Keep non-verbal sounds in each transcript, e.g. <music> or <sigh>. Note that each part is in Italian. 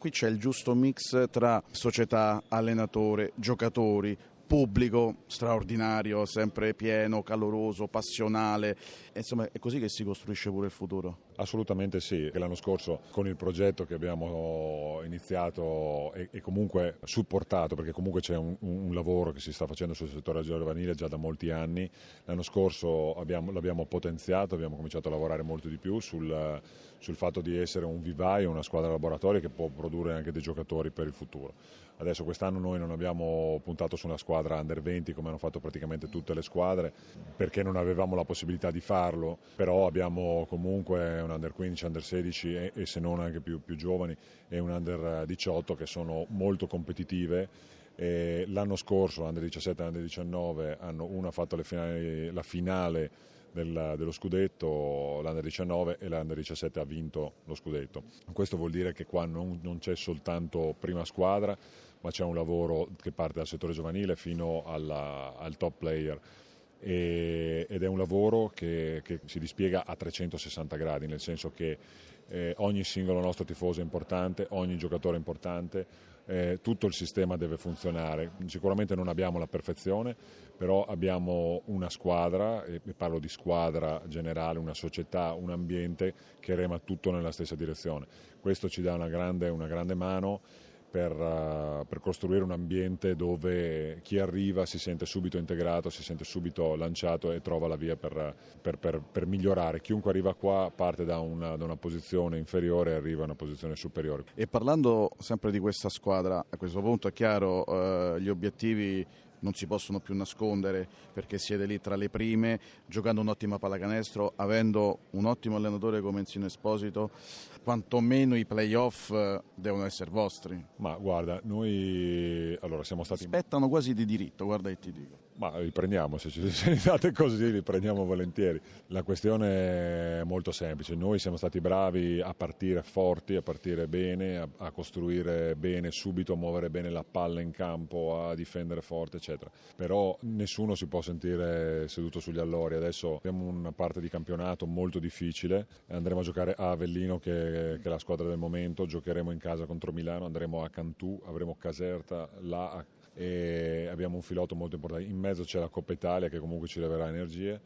Qui c'è il giusto mix tra società, allenatore, giocatori, pubblico straordinario, sempre pieno, caloroso, passionale. Insomma, è così che si costruisce pure il futuro. Assolutamente sì. L'anno scorso con il progetto che abbiamo iniziato e, e comunque supportato, perché comunque c'è un, un, lavoro che si sta facendo sul settore giovanile già da molti anni, l'anno scorso abbiamo, l'abbiamo potenziato, abbiamo cominciato a lavorare molto di più sul, sul fatto di essere un vivaio, una squadra laboratorio che può produrre anche dei giocatori per il futuro. Adesso quest'anno noi non abbiamo puntato su una squadra under 20 come hanno fatto praticamente tutte le squadre perché non avevamo la possibilità di farlo, però abbiamo comunque un under 15, under 16 e, e se non anche più, più giovani e un under 18 che sono molto competitive. L'anno scorso, under 17 e under 19, hanno una fatto finali, la finale del, dello scudetto, l'Under 19 e l'Under 17 ha vinto lo scudetto. Questo vuol dire che qua non, non c'è soltanto prima squadra, ma c'è un lavoro che parte dal settore giovanile fino alla, al top player. Ed è un lavoro che, che, si dispiega a 360 gradi, nel senso che eh, ogni singolo nostro tifoso è importante, ogni giocatore è importante, eh, tutto il sistema deve funzionare. Sicuramente non abbiamo la perfezione, però abbiamo una squadra, e parlo di squadra generale, una società, un ambiente che rema tutto nella stessa direzione. Questo ci dà una grande, una grande mano per, uh, per, costruire un ambiente dove chi arriva si sente subito integrato, si sente subito lanciato e trova la via per, per, per migliorare. Chiunque arriva qua parte da una, da una, posizione inferiore e arriva a una posizione superiore. E parlando sempre di questa squadra, a questo punto è chiaro uh, gli obiettivi non si possono più nascondere perché siete lì tra le prime, giocando un'ottima pallacanestro, avendo un ottimo allenatore come Enzino Esposito, quantomeno i playoff eh, devono essere vostri. Ma guarda, noi allora siamo stati... Aspettano quasi di diritto, guarda che ti dico. Ma li prendiamo, se ci <laughs> sono date così li prendiamo volentieri. La questione è molto semplice, noi siamo stati bravi a partire forti, a partire bene, a, a costruire bene, subito a muovere bene la palla in campo, a difendere forte, eccetera. Però nessuno si può sentire seduto sugli allori, adesso abbiamo una parte di campionato molto difficile, andremo a giocare a Avellino che, che è la squadra del momento, giocheremo in casa contro Milano, andremo a Cantù, avremo Caserta là e abbiamo un filotto molto importante. In mezzo c'è la Coppa Italia che comunque ci leverà energie,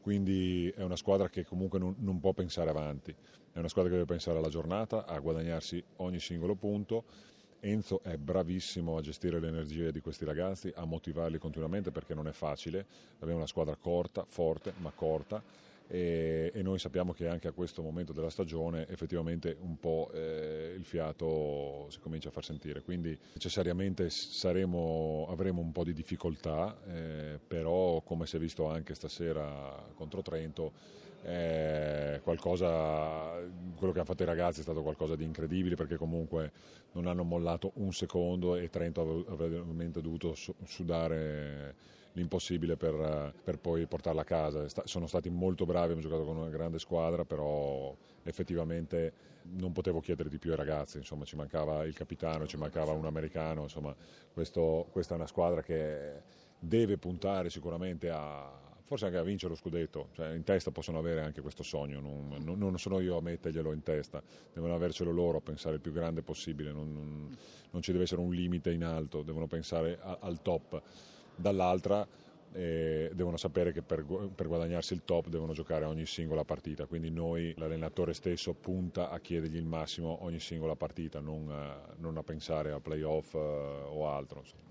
quindi è una squadra che comunque non, non, può pensare avanti, è una squadra che deve pensare alla giornata, a guadagnarsi ogni singolo punto. Enzo è bravissimo a gestire le energie di questi ragazzi, a motivarli continuamente perché non è facile. Abbiamo una squadra corta, forte, ma corta e, e, noi sappiamo che anche a questo momento della stagione effettivamente un po' eh, il fiato si comincia a far sentire, quindi necessariamente saremo, avremo un po' di difficoltà, eh, però come si è visto anche stasera contro Trento, eh, qualcosa, quello che hanno fatto i ragazzi è stato qualcosa di incredibile perché comunque non hanno mollato un secondo e Trento avrebbe dovuto sudare l'impossibile per, per, poi portarla a casa. Sono stati molto bravi, hanno giocato con una grande squadra, però effettivamente non potevo chiedere di più ai ragazzi, insomma ci mancava il capitano, ci mancava un americano, insomma questo, questa è una squadra che deve puntare sicuramente a forse anche a vincere lo scudetto, cioè, in testa possono avere anche questo sogno, non, non, non, sono io a metterglielo in testa, devono avercelo loro a pensare il più grande possibile, non, non ci deve essere un limite in alto, devono pensare a, al top dall'altra devono sapere che per, per, guadagnarsi il top devono giocare ogni singola partita, quindi noi, l'allenatore stesso, punta a chiedergli il massimo ogni singola partita, non, non a pensare a playoff eh, o altro. Insomma.